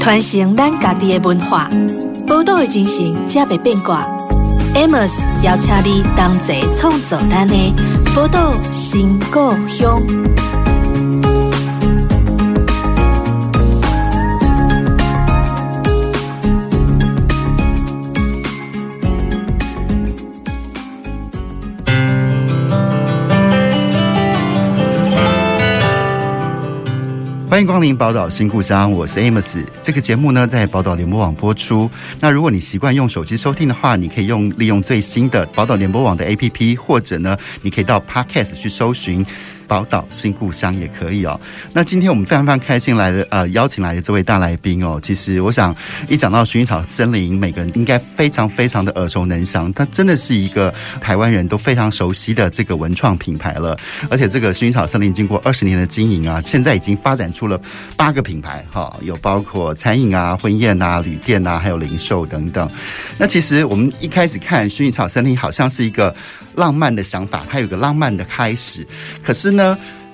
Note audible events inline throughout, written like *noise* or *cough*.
传承咱家己的文化，宝岛的精神才袂变卦。Amos 邀请你同齐创作咱的宝岛新故乡。欢迎光临宝岛新故乡，我是 Amos。这个节目呢，在宝岛联播网播出。那如果你习惯用手机收听的话，你可以用利用最新的宝岛联播网的 APP，或者呢，你可以到 Podcast 去搜寻。宝岛新故乡也可以哦。那今天我们非常非常开心来的呃邀请来的这位大来宾哦，其实我想一讲到薰衣草森林，每个人应该非常非常的耳熟能详。它真的是一个台湾人都非常熟悉的这个文创品牌了。而且这个薰衣草森林经过二十年的经营啊，现在已经发展出了八个品牌哈，有包括餐饮啊、婚宴啊、旅店啊，还有零售等等。那其实我们一开始看薰衣草森林，好像是一个。浪漫的想法，它有个浪漫的开始。可是呢，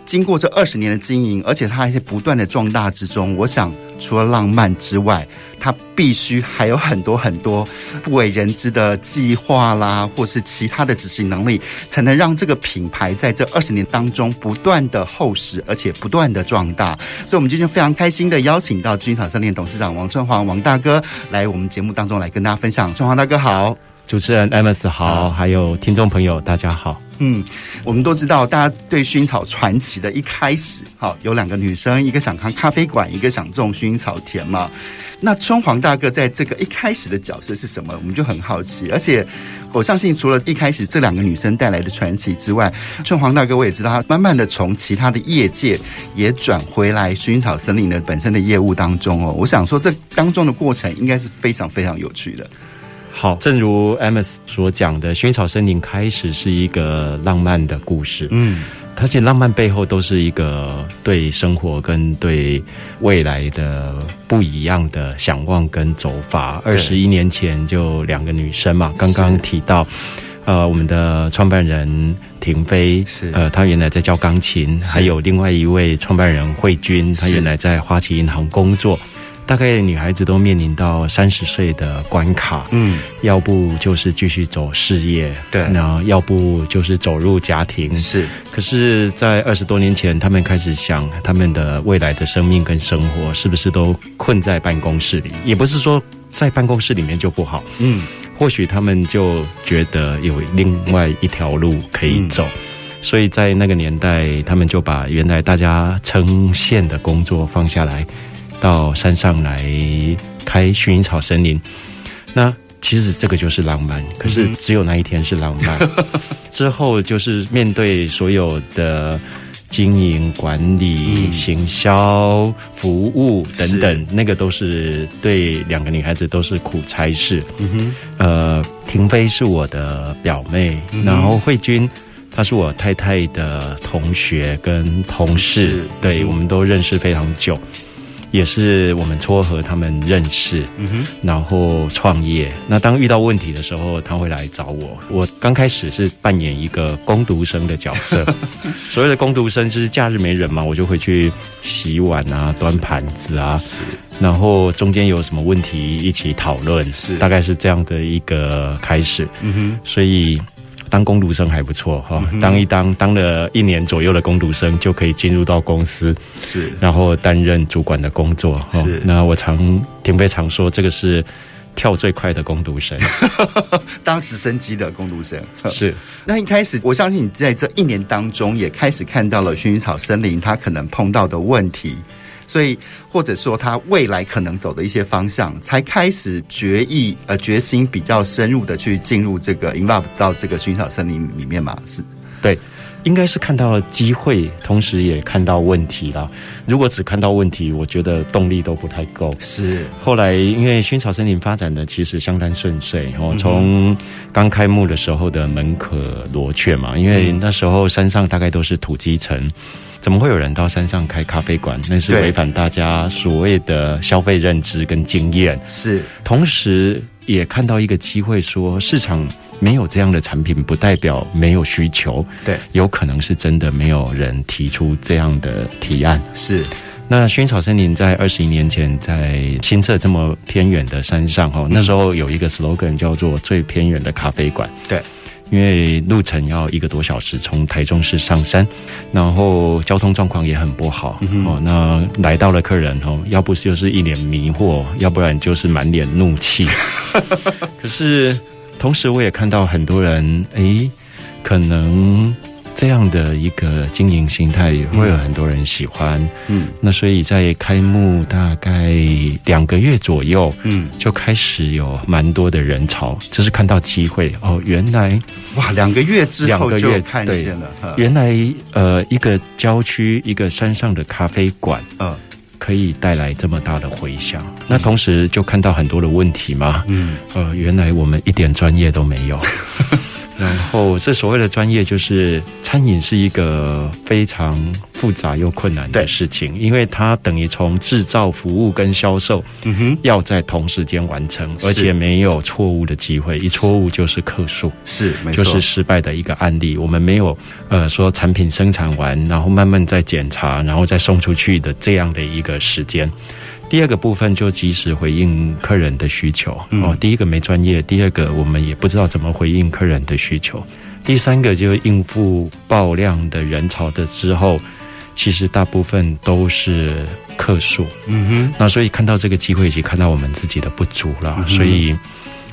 经过这二十年的经营，而且它还是不断的壮大之中，我想除了浪漫之外，它必须还有很多很多不为人知的计划啦，或是其他的执行能力，才能让这个品牌在这二十年当中不断的厚实，而且不断的壮大。所以，我们今天非常开心的邀请到薰衣草森林董事长王春华王大哥来我们节目当中来跟大家分享。春华大哥好。主持人 Amos 好，还有听众朋友大家好。嗯，我们都知道，大家对薰衣草传奇的一开始，好，有两个女生，一个想开咖啡馆，一个想种薰衣草田嘛。那春黄大哥在这个一开始的角色是什么？我们就很好奇。而且我相信，除了一开始这两个女生带来的传奇之外，春黄大哥我也知道，他慢慢的从其他的业界也转回来薰衣草森林的本身的业务当中哦。我想说，这当中的过程应该是非常非常有趣的。好，正如 Amos 所讲的，薰衣草森林开始是一个浪漫的故事。嗯，它其实浪漫背后都是一个对生活跟对未来的不一样的想望跟走法。二十一年前就两个女生嘛，刚刚提到，呃，我们的创办人婷飞是。呃，她原来在教钢琴，还有另外一位创办人慧君，她原来在花旗银行工作。大概女孩子都面临到三十岁的关卡，嗯，要不就是继续走事业，对，然后要不就是走入家庭，是。可是，在二十多年前，他们开始想他们的未来的生命跟生活是不是都困在办公室里？也不是说在办公室里面就不好，嗯，或许他们就觉得有另外一条路可以走，嗯，所以在那个年代，他们就把原来大家称羡的工作放下来。到山上来开薰衣草森林，那其实这个就是浪漫。可是只有那一天是浪漫，*laughs* 之后就是面对所有的经营管理、行销、服务等等，那个都是对两个女孩子都是苦差事。嗯哼，呃，婷飞是我的表妹，然后慧君她是我太太的同学跟同事，对，我们都认识非常久。也是我们撮合他们认识，嗯哼，然后创业。那当遇到问题的时候，他会来找我。我刚开始是扮演一个工读生的角色，*laughs* 所谓的工读生就是假日没人嘛，我就回去洗碗啊、端盘子啊，是。然后中间有什么问题一起讨论，是，大概是这样的一个开始。嗯哼，所以。当工读生还不错哈，当一当当了一年左右的工读生，就可以进入到公司，是，然后担任主管的工作哈。那我常挺非常说，这个是跳最快的工读生，*laughs* 当直升机的工读生 *laughs* 是。那一开始，我相信你在这一年当中，也开始看到了薰衣草森林它可能碰到的问题。所以，或者说他未来可能走的一些方向，才开始决意呃决心比较深入的去进入这个 involve 到这个薰衣草森林里面嘛？是，对，应该是看到了机会，同时也看到问题了。如果只看到问题，我觉得动力都不太够。是，后来因为薰衣草森林发展的其实相当顺遂，哦，从刚开幕的时候的门可罗雀嘛，因为那时候山上大概都是土鸡城。怎么会有人到山上开咖啡馆？那是违反大家所谓的消费认知跟经验。是，同时也看到一个机会，说市场没有这样的产品，不代表没有需求。对，有可能是真的没有人提出这样的提案。是，那薰衣草森林在二十一年前在新社这么偏远的山上哈，那时候有一个 slogan 叫做“最偏远的咖啡馆”。对，因为路程要一个多小时，从台中市上山，然后交通状况也很不好哦。那来到了客人哦，要不就是一脸迷惑，要不然就是满脸怒气。*laughs* 可是同时我也看到很多人，诶，可能。这样的一个经营心态也会有很多人喜欢，嗯，那所以在开幕大概两个月左右，嗯，就开始有蛮多的人潮，就是看到机会。哦，原来哇，两个月之后就看见了，原来呃，一个郊区一个山上的咖啡馆，嗯，可以带来这么大的回响，那同时就看到很多的问题嘛，嗯，呃，原来我们一点专业都没有。*laughs* 然后，这所谓的专业，就是餐饮是一个非常复杂又困难的事情，因为它等于从制造、服务跟销售，嗯哼，要在同时间完成，而且没有错误的机会，一错误就是客诉，是，没错，就是失败的一个案例。我们没有呃说产品生产完，然后慢慢再检查，然后再送出去的这样的一个时间。第二个部分就及时回应客人的需求哦。第一个没专业，第二个我们也不知道怎么回应客人的需求，第三个就应付爆量的人潮的之后，其实大部分都是客数。嗯哼，那所以看到这个机会，以及看到我们自己的不足了，所以。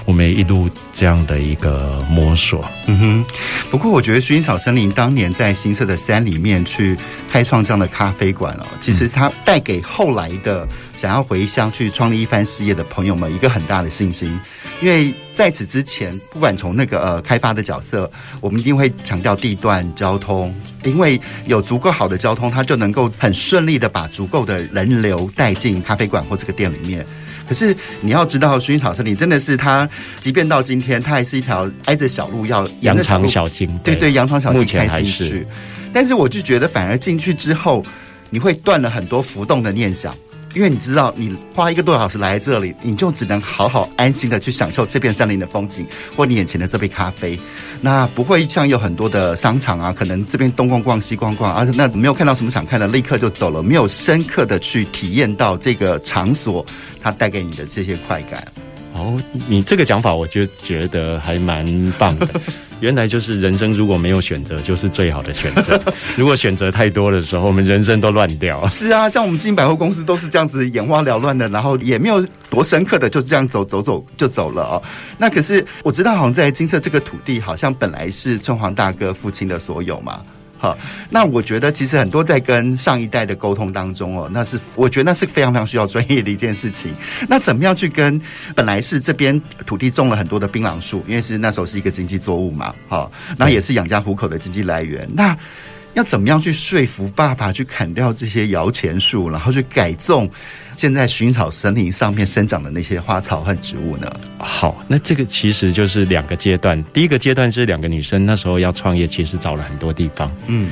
我们也一路这样的一个摸索，嗯哼。不过我觉得薰衣草森林当年在新社的山里面去开创这样的咖啡馆哦，其实它带给后来的想要回乡去创立一番事业的朋友们一个很大的信心。因为在此之前，不管从那个呃开发的角色，我们一定会强调地段交通，因为有足够好的交通，它就能够很顺利的把足够的人流带进咖啡馆或这个店里面。可是你要知道，薰衣草森林真的是它，即便到今天，它还是一条挨着小路要羊肠小径，对对，羊肠小径开进去。但是我就觉得，反而进去之后，你会断了很多浮动的念想。因为你知道，你花一个多小时来这里，你就只能好好安心的去享受这片山林的风景，或你眼前的这杯咖啡。那不会像有很多的商场啊，可能这边东逛逛西逛逛，而且那没有看到什么想看的，立刻就走了，没有深刻的去体验到这个场所它带给你的这些快感。哦，你这个讲法，我就觉得还蛮棒的。原来就是人生如果没有选择，就是最好的选择。*laughs* 如果选择太多的时候，我们人生都乱掉。是啊，像我们金百货公司都是这样子眼花缭乱的，然后也没有多深刻的，就这样走走走就走了哦。那可是我知道，好像在金色这个土地，好像本来是春黄大哥父亲的所有嘛。好，那我觉得其实很多在跟上一代的沟通当中哦，那是我觉得那是非常非常需要专业的一件事情。那怎么样去跟本来是这边土地种了很多的槟榔树，因为是那时候是一个经济作物嘛，好，那也是养家糊口的经济来源。那要怎么样去说服爸爸去砍掉这些摇钱树，然后去改种？现在薰衣草森林上面生长的那些花草和植物呢？好，那这个其实就是两个阶段。第一个阶段就是两个女生那时候要创业，其实找了很多地方，嗯，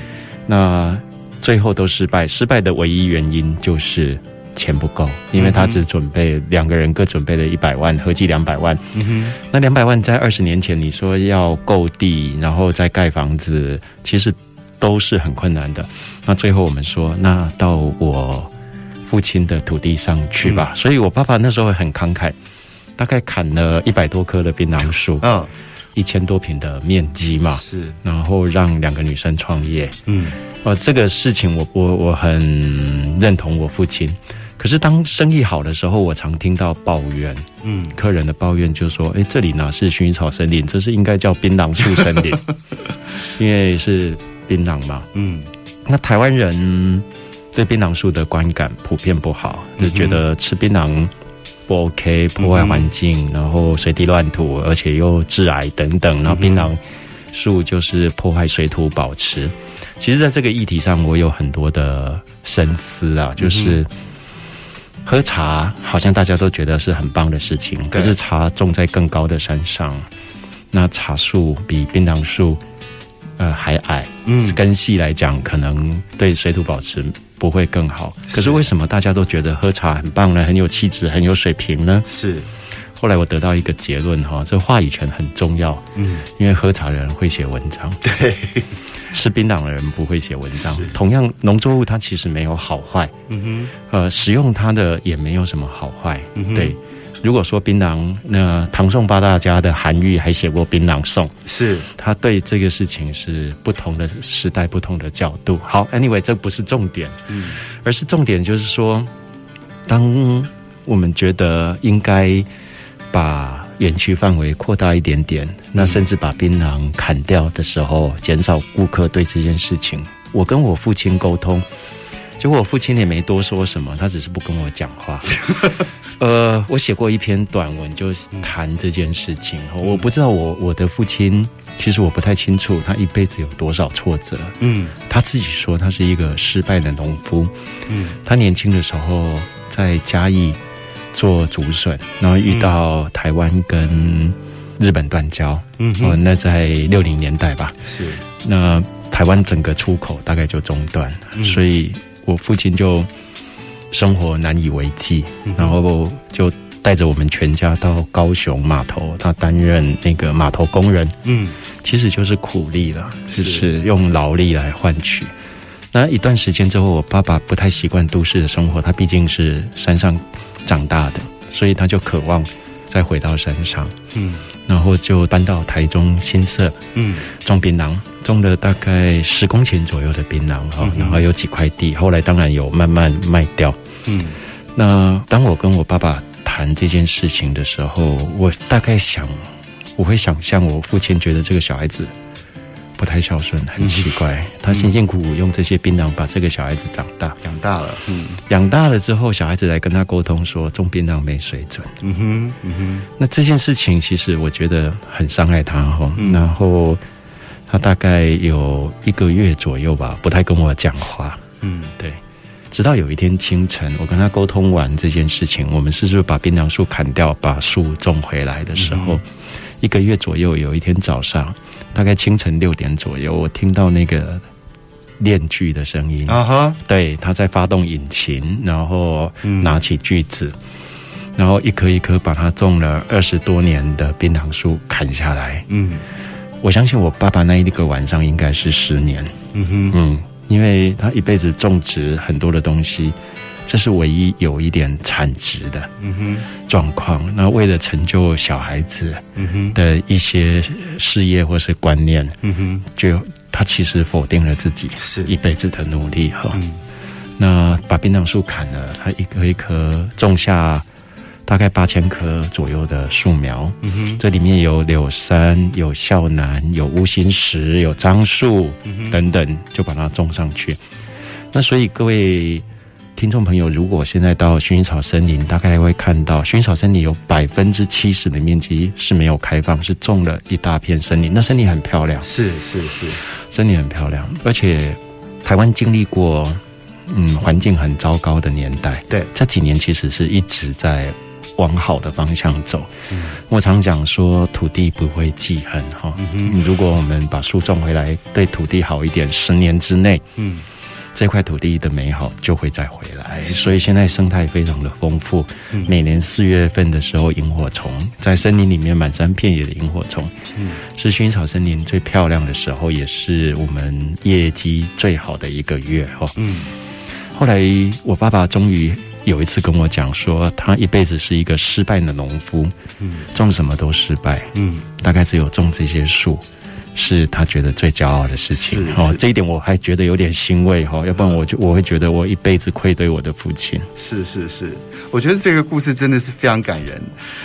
那最后都失败。失败的唯一原因就是钱不够，因为她只准备两个人各准备了一百万，合计两百万。嗯哼，那两百万在二十年前，你说要购地，然后再盖房子，其实都是很困难的。那最后我们说，那到我。父亲的土地上去吧，嗯、所以我爸爸那时候很慷慨，大概砍了一百多棵的槟榔树，嗯，一千多平的面积嘛，是，然后让两个女生创业，嗯，呃，这个事情我我我很认同我父亲，可是当生意好的时候，我常听到抱怨，嗯，客人的抱怨就说，哎，这里哪是薰衣草森林，这是应该叫槟榔树森林，*laughs* 因为是槟榔嘛，嗯，那台湾人。对槟榔树的观感普遍不好，就觉得吃槟榔不 OK，破坏环境，然后随地乱吐，而且又致癌等等。然后槟榔树就是破坏水土保持。其实，在这个议题上，我有很多的深思啊，就是喝茶好像大家都觉得是很棒的事情，可是茶种在更高的山上，那茶树比槟榔树呃还矮，嗯，根系来讲，可能对水土保持。不会更好，可是为什么大家都觉得喝茶很棒呢？很有气质，很有水平呢？是，后来我得到一个结论哈，这话语权很重要。嗯，因为喝茶的人会写文章，*laughs* 对，吃槟榔的人不会写文章。同样，农作物它其实没有好坏。嗯哼，呃，使用它的也没有什么好坏。嗯哼，对。如果说槟榔，那唐宋八大家的韩愈还写过《槟榔颂》，是他对这个事情是不同的时代、不同的角度。好，anyway，这不是重点，嗯，而是重点就是说，当我们觉得应该把园区范围扩大一点点，那甚至把槟榔砍掉的时候，减少顾客对这件事情，我跟我父亲沟通，结果我父亲也没多说什么，他只是不跟我讲话。*laughs* 呃，我写过一篇短文，就谈这件事情。嗯、我不知道我我的父亲，其实我不太清楚他一辈子有多少挫折。嗯，他自己说他是一个失败的农夫。嗯，他年轻的时候在嘉义做竹笋，然后遇到台湾跟日本断交。嗯，哦，那在六零年代吧。是，那台湾整个出口大概就中断，嗯、所以我父亲就。生活难以为继，然后就带着我们全家到高雄码头，他担任那个码头工人。嗯，其实就是苦力了，就，是用劳力来换取。那一段时间之后，我爸爸不太习惯都市的生活，他毕竟是山上长大的，所以他就渴望再回到山上。嗯，然后就搬到台中新社，嗯，种槟榔。种了大概十公顷左右的槟榔哈，然后有几块地，后来当然有慢慢卖掉。嗯，那当我跟我爸爸谈这件事情的时候，我大概想，我会想象我父亲觉得这个小孩子不太孝顺，很奇怪，嗯、他辛辛苦苦用这些槟榔把这个小孩子长大，养大了，嗯，养大了之后，小孩子来跟他沟通说种槟榔没水准。嗯哼，嗯哼，那这件事情其实我觉得很伤害他哈，嗯、然后。他大概有一个月左右吧，不太跟我讲话。嗯，对。直到有一天清晨，我跟他沟通完这件事情，我们是不是把槟榔树砍掉，把树种回来的时候，嗯、一个月左右，有一天早上，大概清晨六点左右，我听到那个链锯的声音。啊哈，对，他在发动引擎，然后拿起锯子，嗯、然后一颗一颗把它种了二十多年的槟榔树砍下来。嗯。我相信我爸爸那一个晚上应该是十年，嗯哼，嗯，因为他一辈子种植很多的东西，这是唯一有一点产值的，状况。那为了成就小孩子，的一些事业或是观念，就他其实否定了自己是一辈子的努力哈。嗯，那把槟榔树砍了，他一棵一棵种下。大概八千棵左右的树苗，嗯哼，这里面有柳杉、有孝楠、有乌心石、有樟树、嗯、等等，就把它种上去。那所以各位听众朋友，如果现在到薰衣草森林，大概会看到薰衣草森林有百分之七十的面积是没有开放，是种了一大片森林。那森林很漂亮，是是是，森林很漂亮，而且台湾经历过嗯环境很糟糕的年代，对，这几年其实是一直在。往好的方向走。嗯、我常讲说，土地不会记恨哈。嗯、如果我们把树种回来，对土地好一点，十年之内，嗯，这块土地的美好就会再回来。嗯、所以现在生态非常的丰富。嗯、每年四月份的时候，萤火虫在森林里面满山遍野的萤火虫，嗯，是薰衣草森林最漂亮的时候，也是我们业绩最好的一个月哈。嗯，后来我爸爸终于。有一次跟我讲说，他一辈子是一个失败的农夫，嗯，种什么都失败，嗯，大概只有种这些树，是他觉得最骄傲的事情。哦，这一点我还觉得有点欣慰哈，要不然我就我会觉得我一辈子愧对我的父亲。是是是，我觉得这个故事真的是非常感人，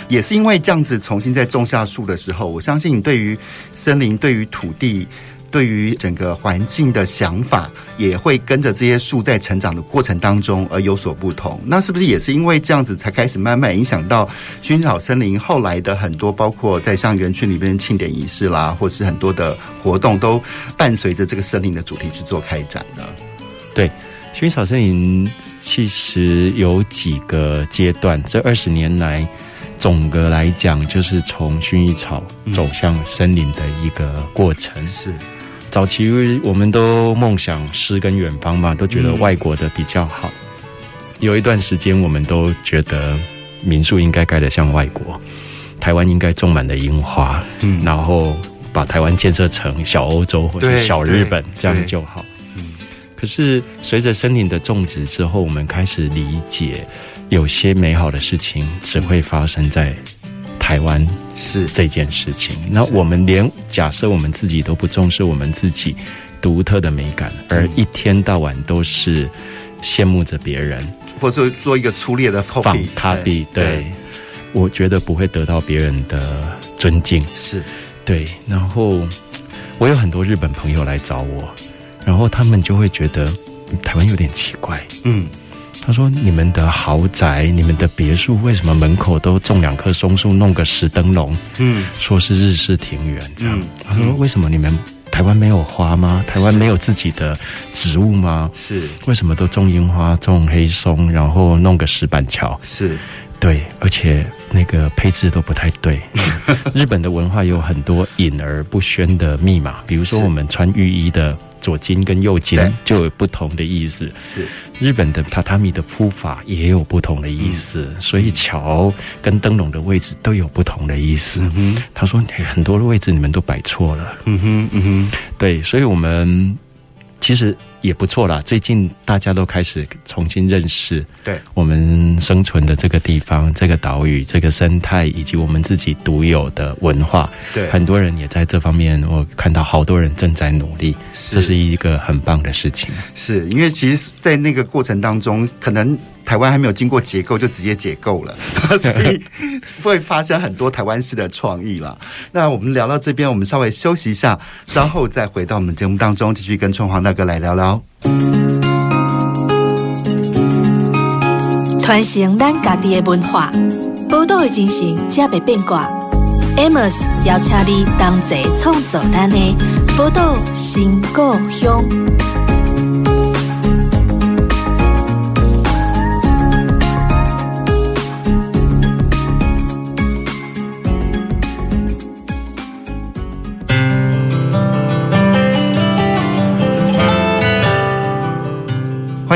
也是因为这样子重新再种下树的时候，我相信你对于森林、对于土地。对于整个环境的想法，也会跟着这些树在成长的过程当中而有所不同。那是不是也是因为这样子，才开始慢慢影响到薰衣草森林后来的很多，包括在像园区里边庆典仪式啦，或是很多的活动，都伴随着这个森林的主题去做开展呢？对，薰衣草森林其实有几个阶段，这二十年来，总的来讲，就是从薰衣草走向森林的一个过程。嗯、是。早期我们都梦想诗跟远方嘛，都觉得外国的比较好。嗯、有一段时间，我们都觉得民宿应该盖得像外国，台湾应该种满了樱花，嗯，然后把台湾建设成小欧洲或者小日本，这样就好。嗯，可是随着森林的种植之后，我们开始理解，有些美好的事情只会发生在台湾，是这件事情。那我们连假设我们自己都不重视我们自己独特的美感，而一天到晚都是羡慕着别人，或者做一个粗劣的仿 copy，对，我觉得不会得到别人的尊敬。是，对。然后我有很多日本朋友来找我，然后他们就会觉得台湾有点奇怪。嗯，他说：“你们的豪宅、你们的别墅，为什么门口都种两棵松树，弄个石灯笼？嗯，说是日式庭园这样。嗯”他说：“为什么你们？”台湾没有花吗？台湾没有自己的植物吗？是，为什么都种樱花、种黑松，然后弄个石板桥？是，对，而且那个配置都不太对。*laughs* 日本的文化有很多隐而不宣的密码，比如说我们穿浴衣的。左襟跟右襟就有不同的意思。是日本的榻榻米的铺法也有不同的意思，嗯、所以桥跟灯笼的位置都有不同的意思。他说很多的位置你们都摆错了。嗯哼，嗯哼，对，所以我们其实。也不错啦，最近大家都开始重新认识，对我们生存的这个地方、这个岛屿、这个生态，以及我们自己独有的文化，对很多人也在这方面，我看到好多人正在努力，是这是一个很棒的事情。是因为其实，在那个过程当中，可能。台湾还没有经过结构就直接解构了，*laughs* 所以会发生很多台湾式的创意了。那我们聊到这边，我们稍微休息一下，稍后再回到我们节目当中，继续跟春黄大哥来聊聊。传承咱家己的文化，宝岛的精神，才袂变卦。Amos 邀请你同齐创造咱的宝岛新故乡。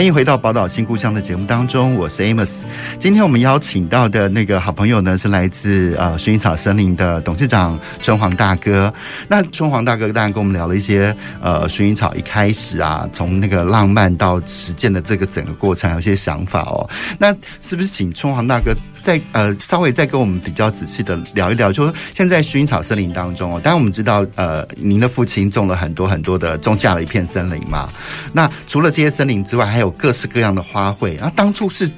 欢迎回到《宝岛新故乡》的节目当中，我是 Amos。今天我们邀请到的那个好朋友呢，是来自呃薰衣草森林的董事长春黄大哥。那春黄大哥当然跟我们聊了一些呃薰衣草一开始啊，从那个浪漫到实践的这个整个过程，有些想法哦。那是不是请春黄大哥？再呃，稍微再跟我们比较仔细的聊一聊，就是现在薰衣草森林当中哦，当然我们知道，呃，您的父亲种了很多很多的，种下了一片森林嘛。那除了这些森林之外，还有各式各样的花卉。那当初是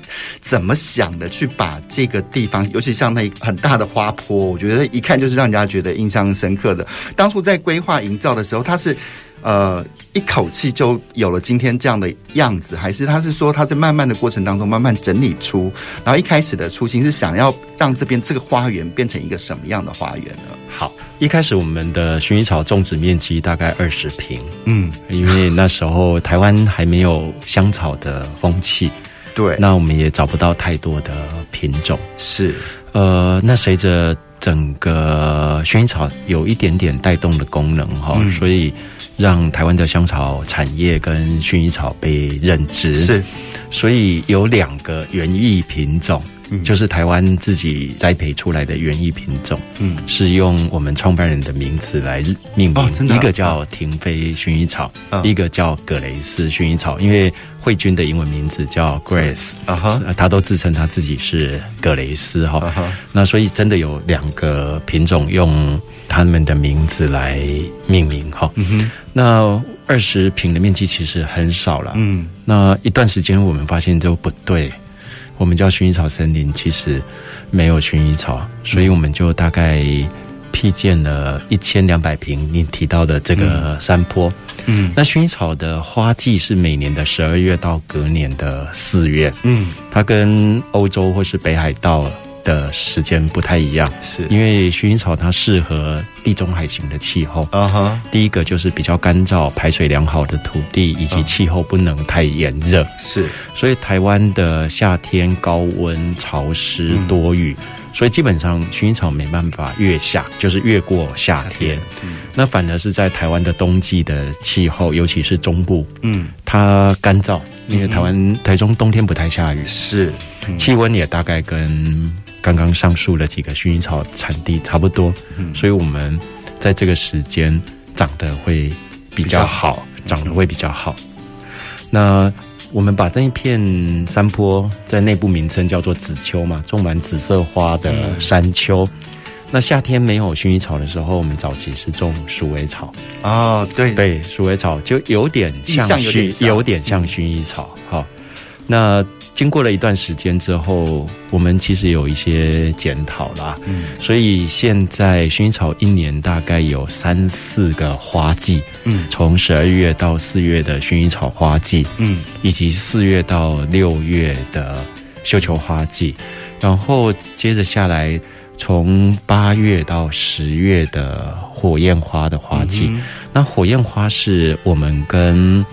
怎么想的，去把这个地方，尤其像那很大的花坡，我觉得一看就是让人家觉得印象深刻的。当初在规划营造的时候，它是。呃，一口气就有了今天这样的样子，还是他是说他在慢慢的过程当中慢慢整理出，然后一开始的初心是想要让这边这个花园变成一个什么样的花园呢？好，一开始我们的薰衣草种植面积大概二十平，嗯，因为那时候台湾还没有香草的风气，对，那我们也找不到太多的品种，是，呃，那随着整个薰衣草有一点点带动的功能哈，嗯、所以。让台湾的香草产业跟薰衣草被认知，是，所以有两个园艺品种，嗯，就是台湾自己栽培出来的园艺品种，嗯，是用我们创办人的名字来命名，哦，真的，一个叫廷妃薰衣草，哦，一个叫葛雷斯薰衣草，因为。慧君的英文名字叫 Grace，啊哈、uh，huh. 他都自称他自己是葛雷斯哈，uh huh. 那所以真的有两个品种用他们的名字来命名哈。Uh. 那二十平的面积其实很少了，嗯，那一段时间我们发现就不对，我们叫薰衣草森林，其实没有薰衣草，所以我们就大概。辟建了一千两百平，你提到的这个山坡，嗯，那薰衣草的花季是每年的十二月到隔年的四月，嗯，它跟欧洲或是北海道的时间不太一样，是。因为薰衣草它适合地中海型的气候，啊哈，第一个就是比较干燥、排水良好的土地，以及气候不能太炎热，是，所以台湾的夏天高温、潮湿、多雨。所以基本上薰衣草没办法越夏，就是越过夏天。嗯，那反而是在台湾的冬季的气候，尤其是中部，嗯，它干燥，因为台湾台中冬天不太下雨，是，气温也大概跟刚刚上述的几个薰衣草产地差不多，嗯，所以我们在这个时间长得会比较好，长得会比较好。那我们把这一片山坡在内部名称叫做紫丘嘛，种满紫色花的山丘。那夏天没有薰衣草的时候，我们早期是种鼠尾草。哦，对。对，鼠尾草就有点像薰，有点像。薰衣草。好、嗯，那经过了一段时间之后，我们其实有一些检讨啦，嗯，所以现在薰衣草一年大概有三四个花季，嗯，从十二月到四月的薰衣草花季，嗯，以及四月到六月的绣球花季，然后接着下来。从八月到十月的火焰花的花季，嗯，那火焰花是我们跟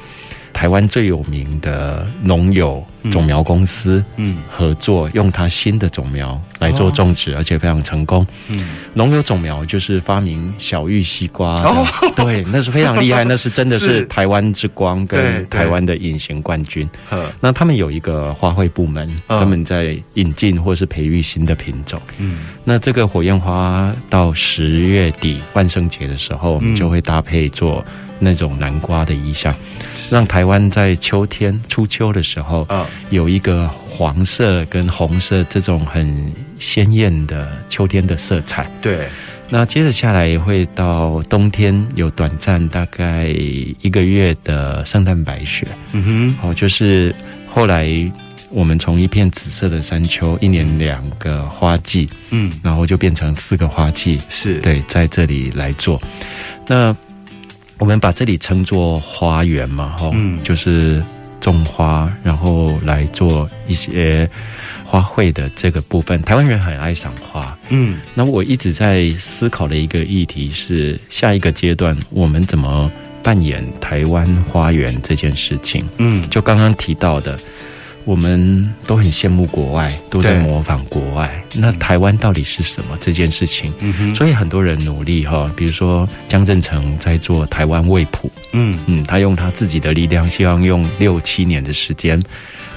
台湾最有名的农友种苗公司嗯。合作，用它新的种苗来做种植，而且非常成功。嗯，农友种苗就是发明小玉西瓜，哦，对，那是非常厉害，*laughs* 那是真的是台湾之光跟台湾的隐形冠军。那他们有一个花卉部门，专门在引进或是培育新的品种。嗯，那这个火焰花到十月底万圣节的时候，我们就会搭配做。那种南瓜的意象，让台湾在秋天初秋的时候啊，有一个黄色跟红色这种很鲜艳的秋天的色彩。对，那接着下来也会到冬天有短暂大概一个月的圣诞白雪。嗯哼，哦，就是后来我们从一片紫色的山丘，一年两个花季，嗯，然后就变成四个花季。是对，在这里来做那。我们把这里称作花园嘛，哈，嗯，就是种花，然后来做一些花卉的这个部分。台湾人很爱赏花，嗯，那我一直在思考的一个议题是，下一个阶段我们怎么扮演台湾花园这件事情？嗯，就刚刚提到的。我们都很羡慕国外，都在模仿国外。那台湾到底是什么这件事情？嗯，所以很多人努力哈，比如说江振成在做台湾味谱，嗯嗯，他用他自己的力量，希望用六七年的时间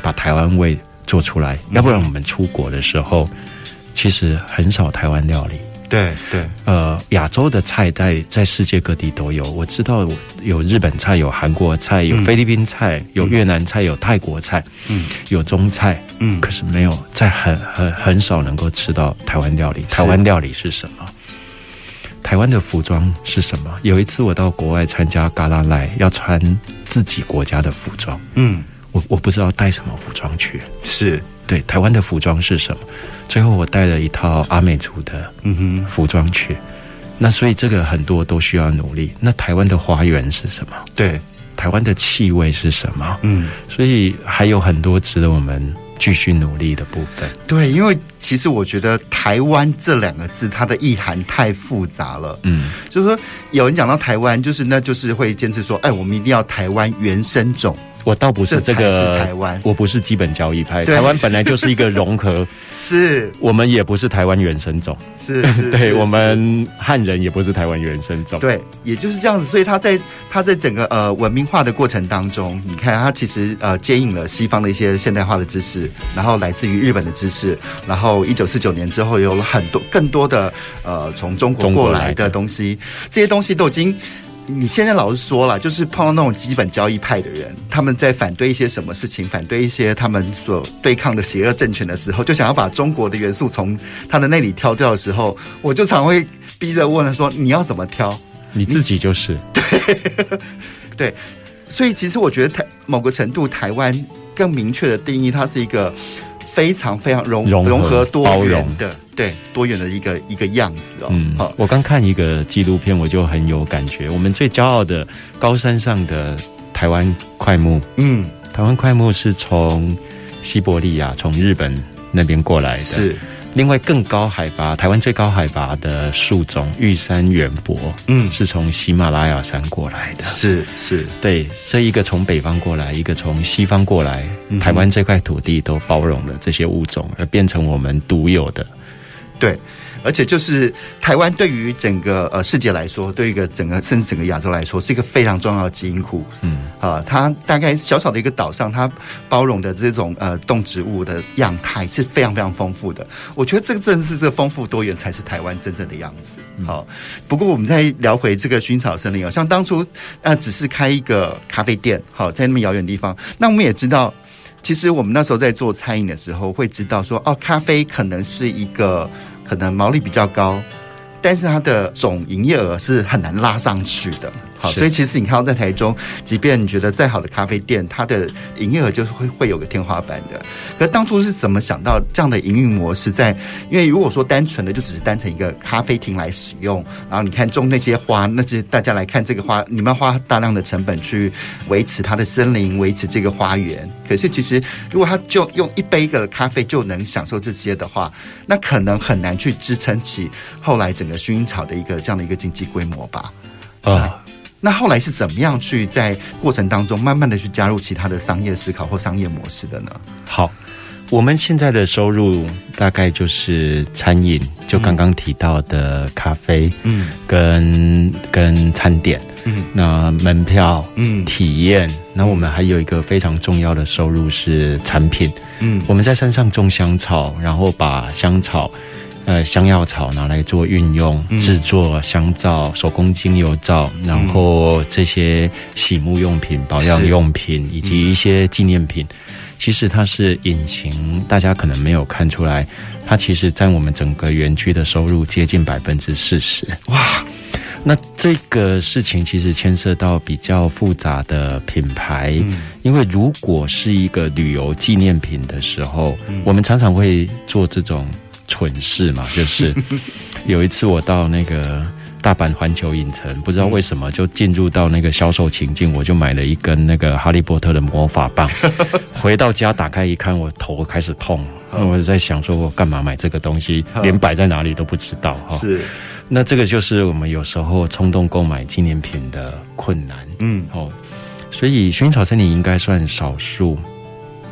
把台湾味做出来。要不然我们出国的时候，其实很少台湾料理。对对，呃，亚洲的菜在在世界各地都有。我知道有日本菜，有韩国菜，有菲律宾菜，嗯，有越南菜，有泰国菜，嗯，有中菜，嗯，可是没有在很很很少能够吃到台湾料理。台湾料理是什么？台湾的服装是什么？有一次我到国外参加 Gala Night，要穿自己国家的服装，嗯，我我不知道带什么服装去，是。对，台湾的服装是什么？最后我带了一套阿美族的服装去，那所以这个很多都需要努力。那台湾的花园是什么？对，台湾的气味是什么？嗯，所以还有很多值得我们继续努力的部分。对，因为其实我觉得“台湾”这两个字，它的意涵太复杂了。嗯，就是说有人讲到台湾，就是那就是会坚持说，哎，我们一定要台湾原生种。我倒不是这个这是台湾，我不是基本交易派。台湾本来就是一个融合，*laughs* 是我们也不是台湾原生种，是，*laughs* 是，对，是我们汉人也不是台湾原生种，对，也就是这样子。所以他在他在整个呃文明化的过程当中，你看他其实呃接应了西方的一些现代化的知识，然后来自于日本的知识，然后一九四九年之后有了很多更多的呃从中国过来的东西，这些东西都已经。你现在老是说了，就是碰到那种基本交易派的人，他们在反对一些什么事情，反对一些他们所对抗的邪恶政权的时候，就想要把中国的元素从他的那里挑掉的时候，我就常会逼着问他说：“你要怎么挑？你自己就是。”对，对，所以其实我觉得台某个程度，台湾更明确的定义，它是一个非常非常融融合多元的。对，多元的一个一个样子哦。嗯，好，我刚看一个纪录片，我就很有感觉。我们最骄傲的高山上的台湾快木，嗯，台湾快木是从西伯利亚，从日本那边过来的。是，另外更高海拔，台湾最高海拔的树种玉山圆柏，嗯，是从喜马拉雅山过来的。是是，对，这一个从北方过来，一个从西方过来，台湾这块土地都包容了这些物种，而变成我们独有的。对。而且就是台湾对于整个呃世界来说，对于一个整个甚至整个亚洲来说，是一个非常重要的基因库。嗯，啊，它大概小小的一个岛上，它包容的这种呃动植物的样态是非常非常丰富的。我觉得这个正是这丰富多元才是台湾真正的样子。好，不过我们再聊回这个薰草森林啊，像当初呃只是开一个咖啡店，好，在那么遥远的地方，那我们也知道，其实我们那时候在做餐饮的时候，会知道说，哦，咖啡可能是一个。可能毛利比较高，但是它的总营业额是很难拉上去的。好，所以其实你看到在台中，即便你觉得再好的咖啡店，它的营业额就是会会有个天花板的。可当初是怎么想到这样的营运模式在？在因为如果说单纯的就只是单成一个咖啡厅来使用，然后你看种那些花，那些大家来看这个花，你们要花大量的成本去维持它的森林，维持这个花园。可是其实如果他就用一杯个咖啡就能享受这些的话，那可能很难去支撑起后来整个薰衣草的一个这样的一个经济规模吧？啊、呃。那后来是怎么样去在过程当中慢慢的去加入其他的商业思考或商业模式的呢？好，我们现在的收入大概就是餐饮，就刚刚提到的咖啡，嗯，跟跟餐点，嗯，那门票，嗯，体验，那我们还有一个非常重要的收入是产品，嗯，我们在山上种香草，然后把香草。呃，香药草拿来做运用，制作香皂、手工精油皂，然后这些洗沐用品、保养用品以及一些纪念品，其实它是隐形，大家可能没有看出来，它其实占我们整个园区的收入接近百分之四十。哇，那这个事情其实牵涉到比较复杂的品牌，因为如果是一个旅游纪念品的时候，我们常常会做这种。蠢事嘛，就是 *laughs* 有一次我到那个大阪环球影城，不知道为什么就进入到那个销售情境，我就买了一根那个哈利波特的魔法棒。*laughs* 回到家打开一看，我头开始痛，我在想说，我干嘛买这个东西，连摆在哪里都不知道哈。是，那这个就是我们有时候冲动购买纪念品的困难。嗯，哦，所以薰衣草森林应该算少数，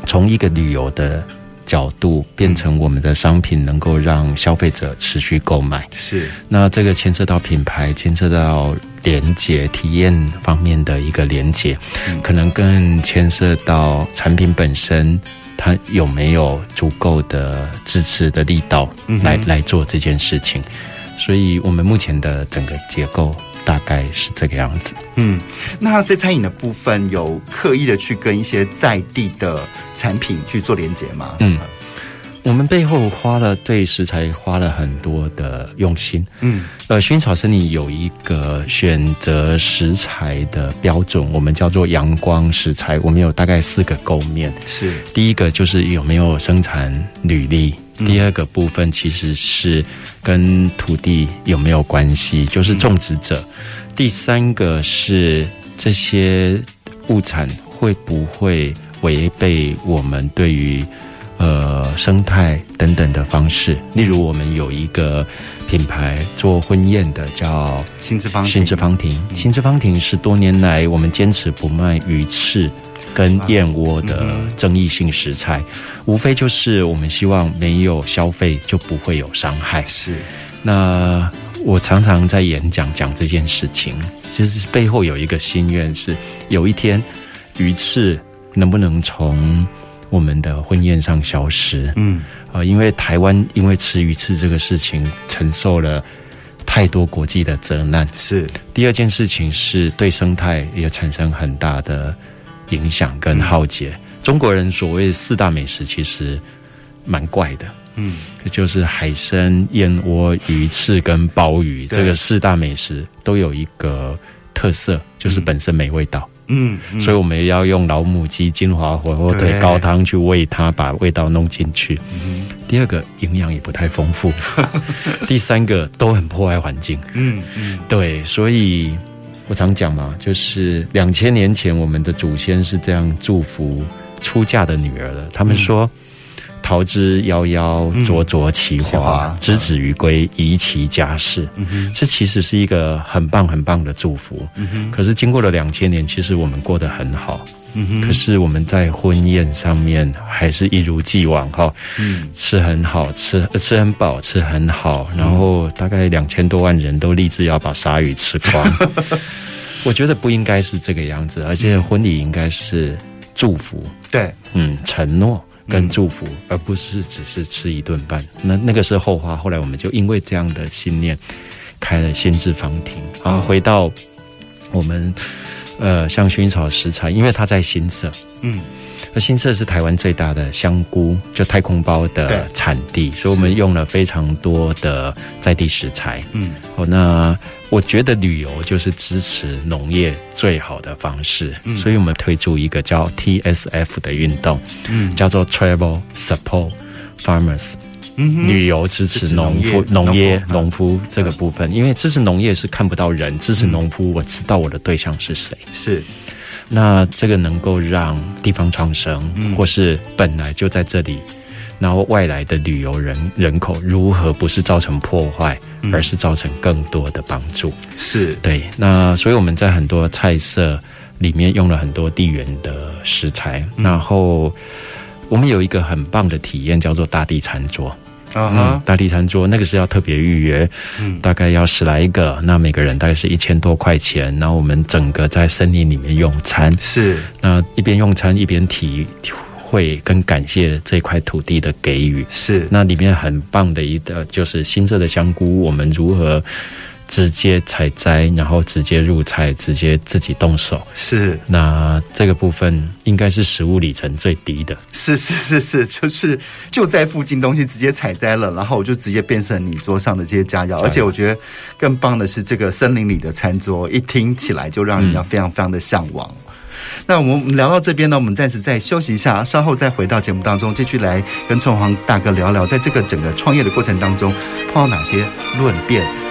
从一个旅游的。角度变成我们的商品，能够让消费者持续购买。是，那这个牵涉到品牌，牵涉到连接体验方面的一个连接，嗯，可能更牵涉到产品本身，它有没有足够的支持的力道来，嗯，来做这件事情。所以我们目前的整个结构。大概是这个样子。嗯，那在餐饮的部分有刻意的去跟一些在地的产品去做连接吗？嗯，我们背后花了对食材花了很多的用心。嗯，呃，薰衣草森林有一个选择食材的标准，我们叫做阳光食材。我们有大概四个构面，是第一个就是有没有生产履历。第二个部分其实是跟土地有没有关系，就是种植者。第三个是这些物产会不会违背我们对于呃生态等等的方式。例如，我们有一个品牌做婚宴的，叫新之方新之方庭。新之方庭是多年来我们坚持不卖鱼翅。跟燕窝的争议性食材，嗯，无非就是我们希望没有消费就不会有伤害。是，那我常常在演讲讲这件事情，其实背后有一个心愿是，有一天鱼翅能不能从我们的婚宴上消失？嗯，啊，因为台湾因为吃鱼翅这个事情承受了太多国际的责难。是，第二件事情是对生态也产生很大的。影响跟浩劫，嗯，中国人所谓四大美食其实蛮怪的，嗯，就是海参、燕窝、鱼翅跟鲍鱼，这个四大美食都有一个特色，就是本身没味道，嗯，嗯，所以我们要用老母鸡金华火锅腿高汤去喂它，把味道弄进去。嗯，第二个营养也不太丰富，*laughs* 第三个都很破坏环境，嗯嗯，对，所以。我常讲嘛，就是两千年前我们的祖先是这样祝福出嫁的女儿的。他们说：“桃之夭夭，灼灼其华；之子于归，宜其家室。”这其实是一个很棒很棒的祝福。可是经过了两千年，其实我们过得很好。嗯，可是我们在婚宴上面还是一如既往哈，嗯，吃很好，吃吃很饱，吃很好，然后大概两千多万人都立志要把鲨鱼吃光。*laughs* 我觉得不应该是这个样子，而且婚礼应该是祝福，对，嗯，承诺跟祝福，而不是只是吃一顿饭。那那个是后话，后来我们就因为这样的信念开了心智房庭，然后回到我们。呃，像薰衣草食材，因为它在新社，嗯，那新社是台湾最大的香菇就太空包的产地，所以我们用了非常多的在地食材，嗯，哦，那我觉得旅游就是支持农业最好的方式，嗯，所以我们推出一个叫 TSF 的运动，嗯，叫做 Travel Support Farmers。旅游支持农夫、农业、农夫这个部分，因为支持农业是看不到人，支持农夫，我知道我的对象是谁。是，那这个能够让地方创生，或是本来就在这里，然后外来的旅游人人口如何不是造成破坏，而是造成更多的帮助。是对。那所以我们在很多菜色里面用了很多地缘的食材，然后我们有一个很棒的体验，叫做大地餐桌。啊、uh. 嗯，大地餐桌那个是要特别预约，嗯，大概要十来个，那每个人大概是一千多块钱，然后我们整个在森林里面用餐，是，那一边用餐一边体会跟感谢这块土地的给予，是，那里面很棒的一个就是新色的香菇，我们如何。直接采摘，然后直接入菜，直接自己动手。是，那这个部分应该是食物里程最低的。是是是是，就是就在附近东西直接采摘了，然后我就直接变成你桌上的这些佳肴。而且我觉得更棒的是，这个森林里的餐桌一听起来就让人家非常非常的向往。嗯、那我们聊到这边呢，我们暂时再休息一下，稍后再回到节目当中，继续来跟凤凰大哥聊聊，在这个整个创业的过程当中碰到哪些论辩。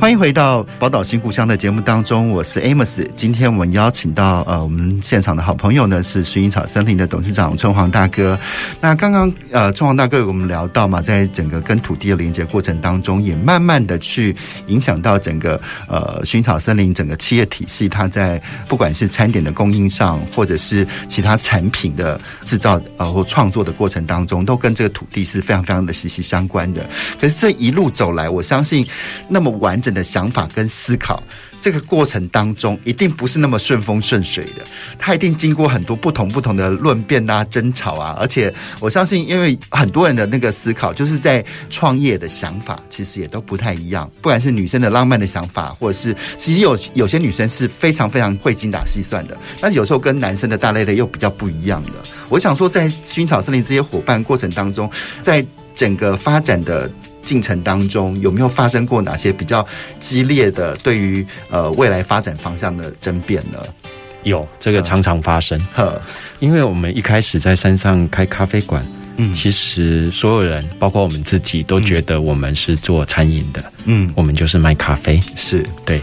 欢迎回到宝岛新故乡的节目当中，我是 Amos。今天我们邀请到呃，我们现场的好朋友呢是薰衣草森林的董事长春黄大哥。那刚刚呃，春黄大哥跟我们聊到嘛，在整个跟土地的连接过程当中，也慢慢的去影响到整个呃薰衣草森林整个企业体系，它在不管是餐点的供应上，或者是其他产品的制造呃或创作的过程当中，都跟这个土地是非常非常的息息相关的。可是这一路走来，我相信那么完整的。的想法跟思考，这个过程当中一定不是那么顺风顺水的，他一定经过很多不同不同的论辩啊、争吵啊，而且我相信，因为很多人的那个思考，就是在创业的想法，其实也都不太一样。不管是女生的浪漫的想法，或者是其实有有些女生是非常非常会精打细算的，但是有时候跟男生的大类类又比较不一样的。我想说，在薰草森林这些伙伴过程当中，在整个发展的。进程当中有没有发生过哪些比较激烈的对于呃未来发展方向的争辩呢？有，这个常常发生。呵、嗯，因为我们一开始在山上开咖啡馆，嗯，其实所有人，包括我们自己，都觉得我们是做餐饮的，嗯，我们就是卖咖啡，是对。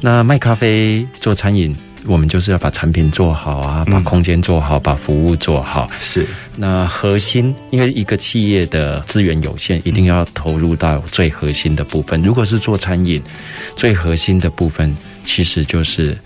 那卖咖啡做餐饮。我们就是要把产品做好啊，把空间做好，嗯、把服务做好。是，那核心，因为一个企业的资源有限，一定要投入到最核心的部分。如果是做餐饮，最核心的部分其实就是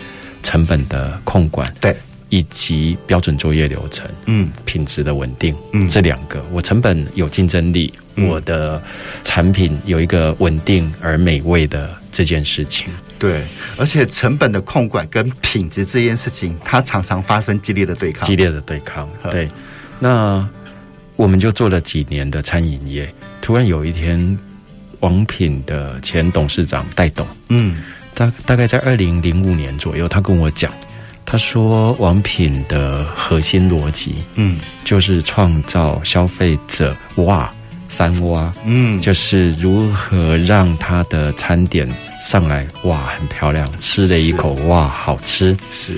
成本的控管，对，以及标准作业流程，嗯，品质的稳定，嗯，这两个，我成本有竞争力，嗯、我的产品有一个稳定而美味的这件事情。对，而且成本的控管跟品质这件事情，它常常发生激烈的对抗。激烈的对抗，对。那我们就做了几年的餐饮业，突然有一天，王品的前董事长戴董，嗯，大大概在二零零五年左右，他跟我讲，他说王品的核心逻辑，嗯，就是创造消费者哇三哇，嗯，就是如何让他的餐点。上来，哇，很漂亮，吃了一口，哇，好吃，是。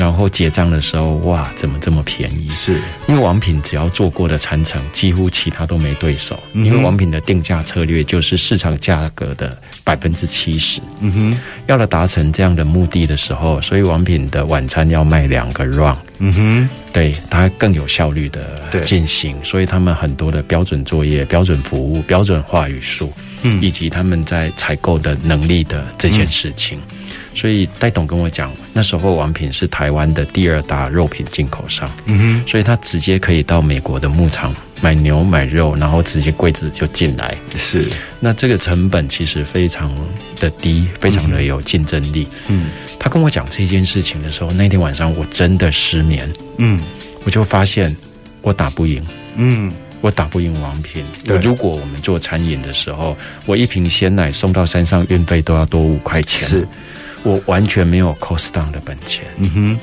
然后结账的时候，哇，怎么这么便宜？是因为王品只要做过的餐程，几乎其他都没对手。嗯、因为王品的定价策略就是市场价格的百分之七十。嗯哼，要了达成这样的目的的时候，所以王品的晚餐要卖两个 round。嗯哼，对，它更有效率的进行，所以他们很多的标准作业、标准服务、标准话语术，嗯，以及他们在采购的能力的这件事情。嗯所以戴董跟我讲，那时候王品是台湾的第二大肉品进口商，嗯哼，所以他直接可以到美国的牧场买牛买肉，然后直接柜子就进来。是，那这个成本其实非常的低，非常的有竞争力。嗯，他跟我讲这件事情的时候，那天晚上我真的失眠。嗯，我就发现我打不赢。嗯，我打不赢王品。对，如果我们做餐饮的时候，我一瓶鲜奶送到山上，运费都要多五块钱。是。我完全没有 cost down 的本钱，嗯哼，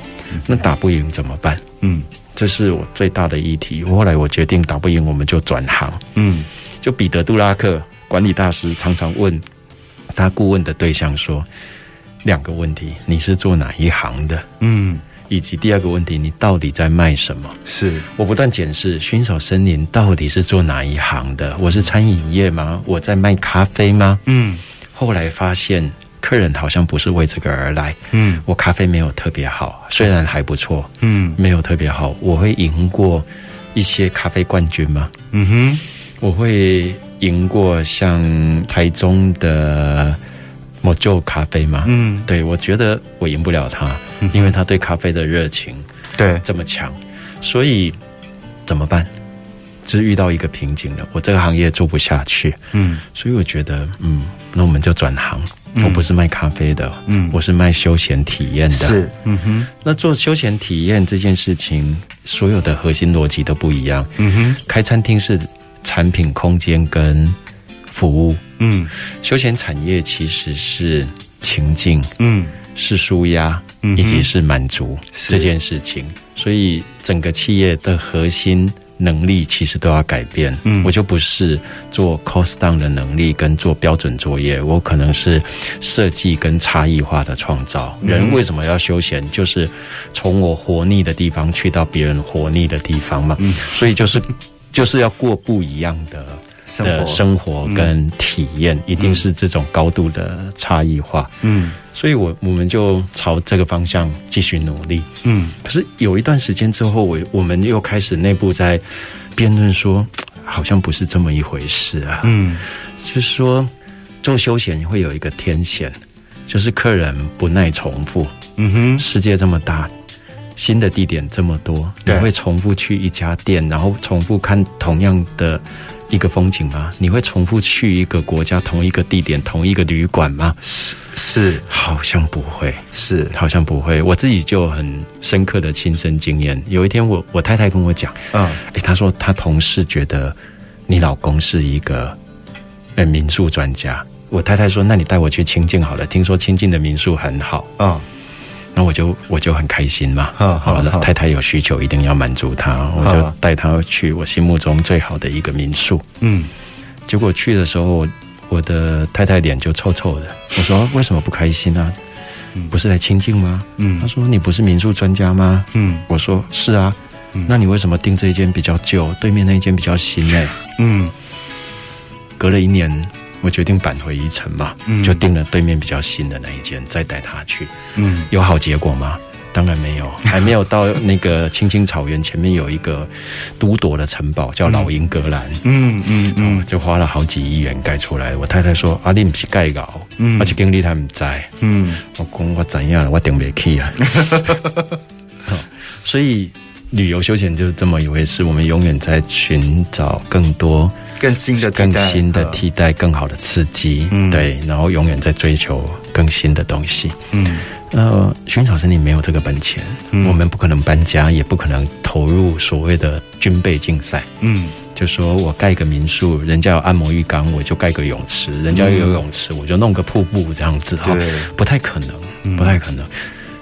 那打不赢怎么办？嗯，这是我最大的议题。后来我决定打不赢，我们就转行。嗯，就彼得·杜拉克管理大师常常问他顾问的对象说两个问题：你是做哪一行的？嗯，以及第二个问题，你到底在卖什么？是我不断检视薰衣草森林到底是做哪一行的？我是餐饮业吗？我在卖咖啡吗？嗯，后来发现。客人好像不是为这个而来。嗯，我咖啡没有特别好，虽然还不错。嗯，没有特别好，我会赢过一些咖啡冠军吗？嗯哼，我会赢过像台中的某旧咖啡吗？嗯，对，我觉得我赢不了他，因为他对咖啡的热情对这么强，所以怎么办？就是遇到一个瓶颈了，我这个行业做不下去。嗯，所以我觉得，嗯，那我们就转行。我不是卖咖啡的，嗯，我是卖休闲体验的，是，嗯哼。那做休闲体验这件事情，所有的核心逻辑都不一样，嗯哼。开餐厅是产品、空间跟服务，嗯，休闲产业其实是情境，嗯，是舒压，以及是满足这件事情，所以整个企业的核心。能力其实都要改变，嗯，我就不是做 cost down 的能力跟做标准作业，我可能是设计跟差异化的创造。人为什么要休闲？就是从我活腻的地方去到别人活腻的地方嘛，嗯，所以就是就是要过不一样的的生活跟体验，一定是这种高度的差异化，嗯。所以我，我我们就朝这个方向继续努力。嗯，可是有一段时间之后，我我们又开始内部在辩论说，好像不是这么一回事啊。嗯，就是说做休闲会有一个天险，就是客人不耐重复。嗯哼，世界这么大，新的地点这么多，你会重复去一家店，然后重复看同样的。一个风景吗？你会重复去一个国家同一个地点同一个旅馆吗？是是，好像不会，是好像不会。我自己就很深刻的亲身经验。有一天我，我我太太跟我讲，嗯，哎，她说她同事觉得你老公是一个呃民宿专家。我太太说，那你带我去清境好了，听说清境的民宿很好，嗯。那我就我就很开心嘛，好了，太太有需求一定要满足她，我就带她去我心目中最好的一个民宿。嗯，结果去的时候，我的太太脸就臭臭的。我说 *laughs* 为什么不开心啊？不是来清静吗？嗯，她说你不是民宿专家吗？嗯，我说是啊。那你为什么订这一间比较旧，对面那一间比较新呢？嗯，隔了一年。我决定返回宜城嘛，嗯、就订了对面比较新的那一间，再带他去。嗯，有好结果吗？当然没有，*laughs* 还没有到那个青青草原前面有一个都铎的城堡，叫老英格兰。嗯嗯嗯，就花了好几亿元盖出来。我太太说：“啊，你不是盖搞，而且经理他们在。”嗯，我讲我怎样了？我顶不起啊。*laughs* 所以旅游休闲就是这么一回事。我们永远在寻找更多。更新的、更新的替代、更好的刺激，嗯、对，然后永远在追求更新的东西。嗯，呃，薰衣草森林没有这个本钱，嗯、我们不可能搬家，也不可能投入所谓的军备竞赛。嗯，就说我盖个民宿，人家有按摩浴缸，我就盖个泳池；人家有游泳池，我就弄个瀑布，这样子哈，对，不太可能，不太可能。嗯、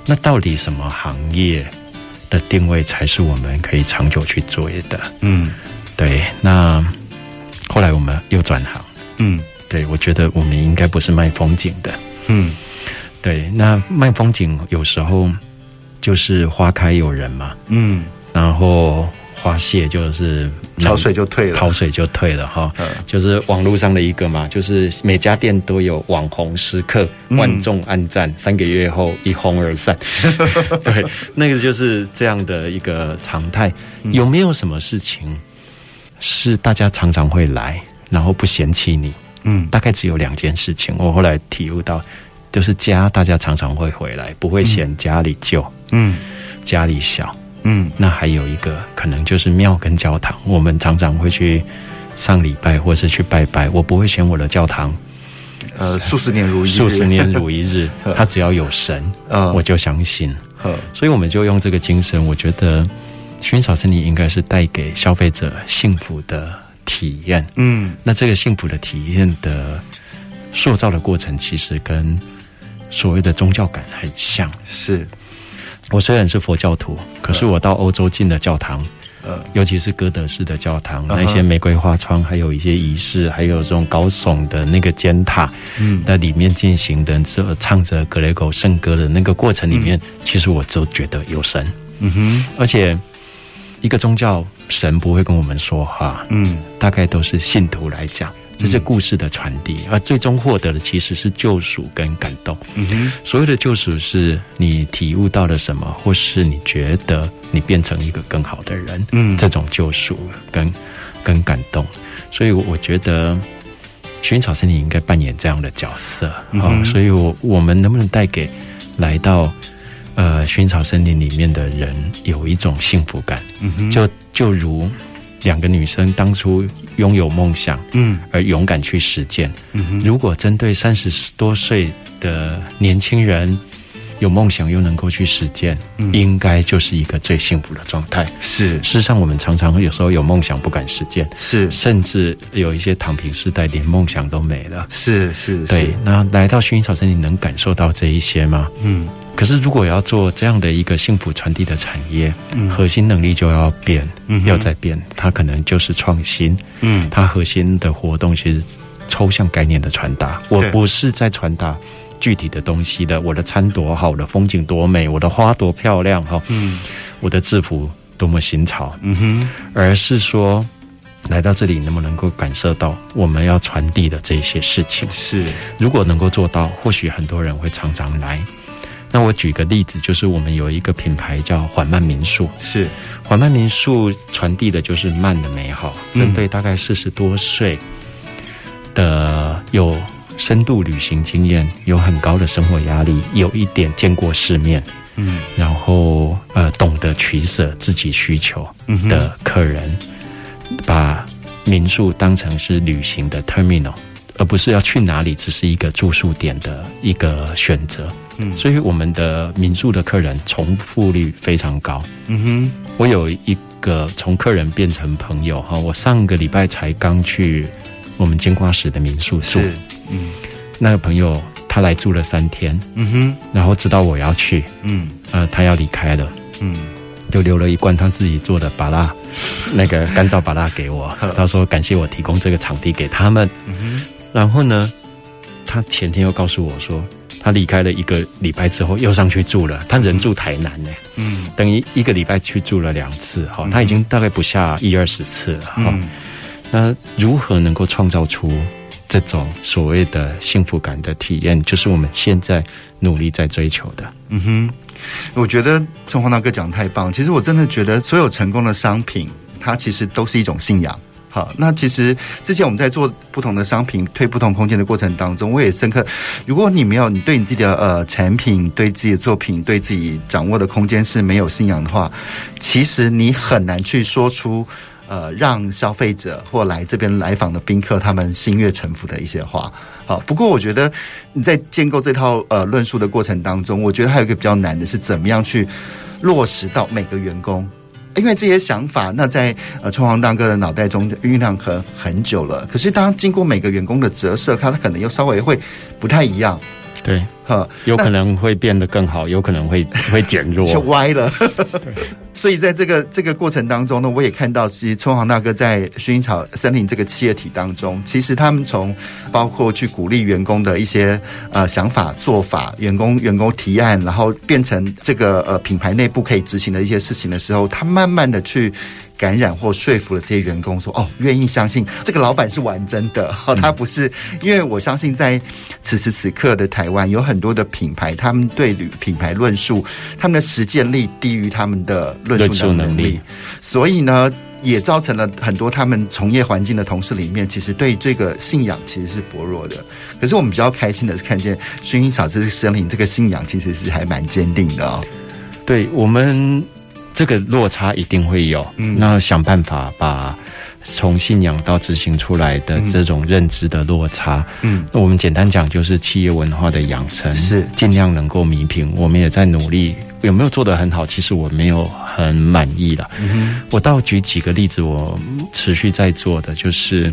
那到底什么行业的定位才是我们可以长久去做的？嗯，对，那。后来我们又转行，嗯，对，我觉得我们应该不是卖风景的，嗯，对。那卖风景有时候就是花开有人嘛，嗯，然后。花谢就是潮水就退了，潮水就退了哈。嗯，就是网络上的一个嘛，就是每家店都有网红时刻，万众暗赞，三个月后一哄而散。*laughs* 对，那个就是这样的一个常态。有没有什么事情是大家常常会来，然后不嫌弃你？嗯，大概只有两件事情。我后来体悟到，就是家大家常常会回来，不会嫌家里旧，嗯，家里小。嗯，那还有一个可能就是庙跟教堂，我们常常会去上礼拜或是去拜拜。我不会嫌我的教堂，呃，数十年如一日，数十年如一日。*laughs* 他只要有神，嗯，我就相信。所以我们就用这个精神，我觉得薰衣草森林应该是带给消费者幸福的体验。嗯，那这个幸福的体验的塑造的过程，其实跟所谓的宗教感很像，是。我虽然是佛教徒，可是我到欧洲进了教堂，呃，尤其是哥德式的教堂，那些玫瑰花窗，还有一些仪式，还有这种高耸的那个尖塔，嗯，在里面进行的这唱着格雷狗圣歌的那个过程里面，其实我都觉得有神，嗯哼，而且一个宗教神不会跟我们说话，嗯，大概都是信徒来讲。这是故事的传递，而最终获得的其实是救赎跟感动。嗯哼，所谓的救赎是你体悟到了什么，或是你觉得你变成一个更好的人。嗯，这种救赎跟跟感动，所以我觉得薰衣草森林应该扮演这样的角色。好、嗯，所以我我们能不能带给来到呃薰衣草森林里面的人有一种幸福感？嗯哼，就就如。两个女生当初拥有梦想，嗯，而勇敢去实践。嗯，如果针对三十多岁的年轻人有梦想又能够去实践，嗯，应该就是一个最幸福的状态。是，事实上，我们常常有时候有梦想不敢实践，是，甚至有一些躺平时代连梦想都没了。是是，是，对。那来到薰衣草森林，能感受到这一些吗？嗯。可是，如果要做这样的一个幸福传递的产业，嗯，核心能力就要变，嗯，要再变，它可能就是创新，嗯，它核心的活动其实抽象概念的传达，我不是在传达具体的东西的，我的餐多好，我的风景多美，我的花多漂亮，哈，嗯，我的制服多么新潮，嗯哼，而是说来到这里能不能够感受到我们要传递的这些事情？是，如果能够做到，或许很多人会常常来。那我举个例子，就是我们有一个品牌叫缓慢民宿，是。缓慢民宿传递的就是慢的美好，针对大概四十多岁的有深度旅行经验、有很高的生活压力、有一点见过世面，嗯，然后呃懂得取舍自己需求的客人，把民宿当成是旅行的 terminal，而不是要去哪里，只是一个住宿点的一个选择。嗯，所以我们的民宿的客人重复率非常高。嗯哼，我有一个从客人变成朋友哈，我上个礼拜才刚去我们金瓜石的民宿住。嗯，那个朋友他来住了三天。嗯哼，然后知道我要去。嗯，呃，他要离开了。嗯，就留了一罐他自己做的巴拉，*laughs* 那个干燥巴拉给我。*laughs* 他说感谢我提供这个场地给他们。嗯哼，然后呢，他前天又告诉我说。他离开了一个礼拜之后，又上去住了。他人住台南呢，嗯，等于一个礼拜去住了两次哈。他已经大概不下一二十次了哈。嗯、那如何能够创造出这种所谓的幸福感的体验，就是我们现在努力在追求的。嗯哼，我觉得从黄大哥讲太棒。其实我真的觉得，所有成功的商品，它其实都是一种信仰。好，那其实之前我们在做不同的商品推不同空间的过程当中，我也深刻。如果你没有你对你自己的呃产品、对自己的作品、对自己掌握的空间是没有信仰的话，其实你很难去说出呃让消费者或来这边来访的宾客他们心悦诚服的一些话。好，不过我觉得你在建构这套呃论述的过程当中，我觉得还有一个比较难的是怎么样去落实到每个员工。因为这些想法，那在呃春黄大哥的脑袋中酝酿可很久了。可是当经过每个员工的折射，他他可能又稍微会不太一样。对，哈，有可能会变得更好，有可能会 *laughs* 会减弱，就歪了。*laughs* 所以在这个这个过程当中呢，我也看到，其实春航大哥在薰衣草森林这个企业体当中，其实他们从包括去鼓励员工的一些呃想法做法，员工员工提案，然后变成这个呃品牌内部可以执行的一些事情的时候，他慢慢的去。感染或说服了这些员工说：“哦，愿意相信这个老板是玩真的。*laughs* 哦，他不是。因为我相信，在此时此刻的台湾，有很多的品牌，他们对于品牌论述，他们的实践力低于他们的论述能力，所以呢，也造成了很多他们从业环境的同事里面，其实对这个信仰其实是薄弱的。可是我们比较开心的是，看见薰衣草这个森林，这个信仰其实是还蛮坚定的哦。对我们。”这个落差一定会有，嗯，那想办法把从信仰到执行出来的这种认知的落差，嗯，那我们简单讲就是企业文化的养成，是尽量能够弥平。我们也在努力，有没有做得很好？其实我没有很满意了。嗯，我倒举几个例子，我持续在做的就是，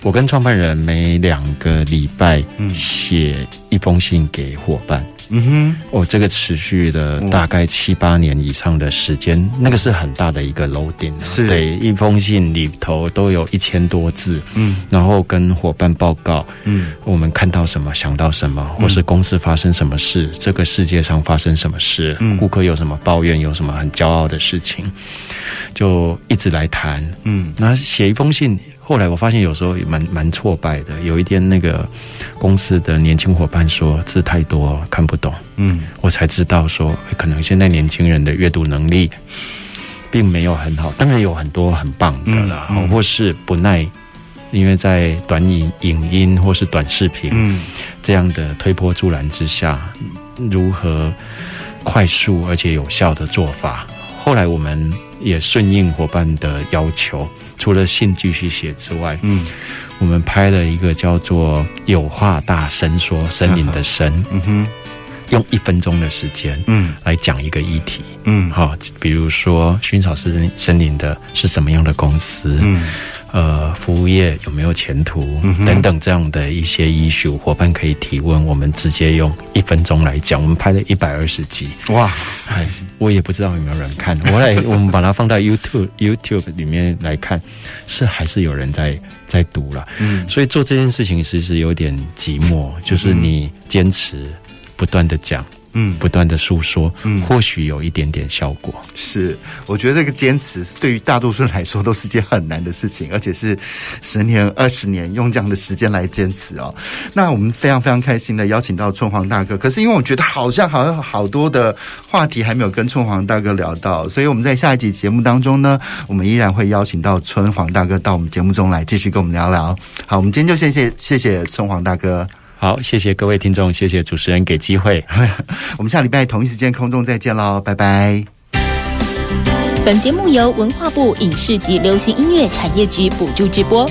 我跟创办人每两个礼拜写一封信给伙伴。嗯哼，哦，这个持续的大概七八年以上的时间，嗯、那个是很大的一个 loading，是。对，一封信里头都有一千多字，嗯，然后跟伙伴报告，嗯，我们看到什么，想到什么，或是公司发生什么事，嗯、这个世界上发生什么事，嗯，顾客有什么抱怨，有什么很骄傲的事情，就一直来谈，嗯，那写一封信。后来我发现有时候也蛮蛮挫败的。有一天，那个公司的年轻伙伴说字太多看不懂，嗯，我才知道说可能现在年轻人的阅读能力并没有很好。当然有很多很棒的啦，嗯嗯、或是不耐，因为在短影影音或是短视频，嗯，这样的推波助澜之下，如何快速而且有效的做法？后来我们。也顺应伙伴的要求，除了信继续写之外，嗯，我们拍了一个叫做“有话大声说”森林的森，嗯哼，用一分钟的时间，嗯，来讲一个议题，嗯，好，比如说薰衣草是森林的是什么样的公司，嗯。呃，服务业有没有前途？嗯、等等，这样的一些 issue，伙伴可以提问，我们直接用一分钟来讲。我们拍了一百二十集，哇！哎，我也不知道有没有人看。我来，*laughs* 我们把它放到 YouTube YouTube 里面来看，是还是有人在在读了。嗯，所以做这件事情其实有点寂寞，就是你坚持不断的讲。嗯，不断的诉说，嗯，或许有一点点效果。是，我觉得这个坚持对于大多数人来说都是件很难的事情，而且是十年、二十年用这样的时间来坚持哦。那我们非常非常开心的邀请到春黄大哥，可是因为我觉得好像好像好多的话题还没有跟春黄大哥聊到，所以我们在下一集节目当中呢，我们依然会邀请到春黄大哥到我们节目中来继续跟我们聊聊。好，我们今天就谢谢谢谢春黄大哥。好，谢谢各位听众，谢谢主持人给机会。*laughs* 我们下礼拜同一时间空中再见喽，拜拜。本节目由文化部影视及流行音乐产业局补助直播。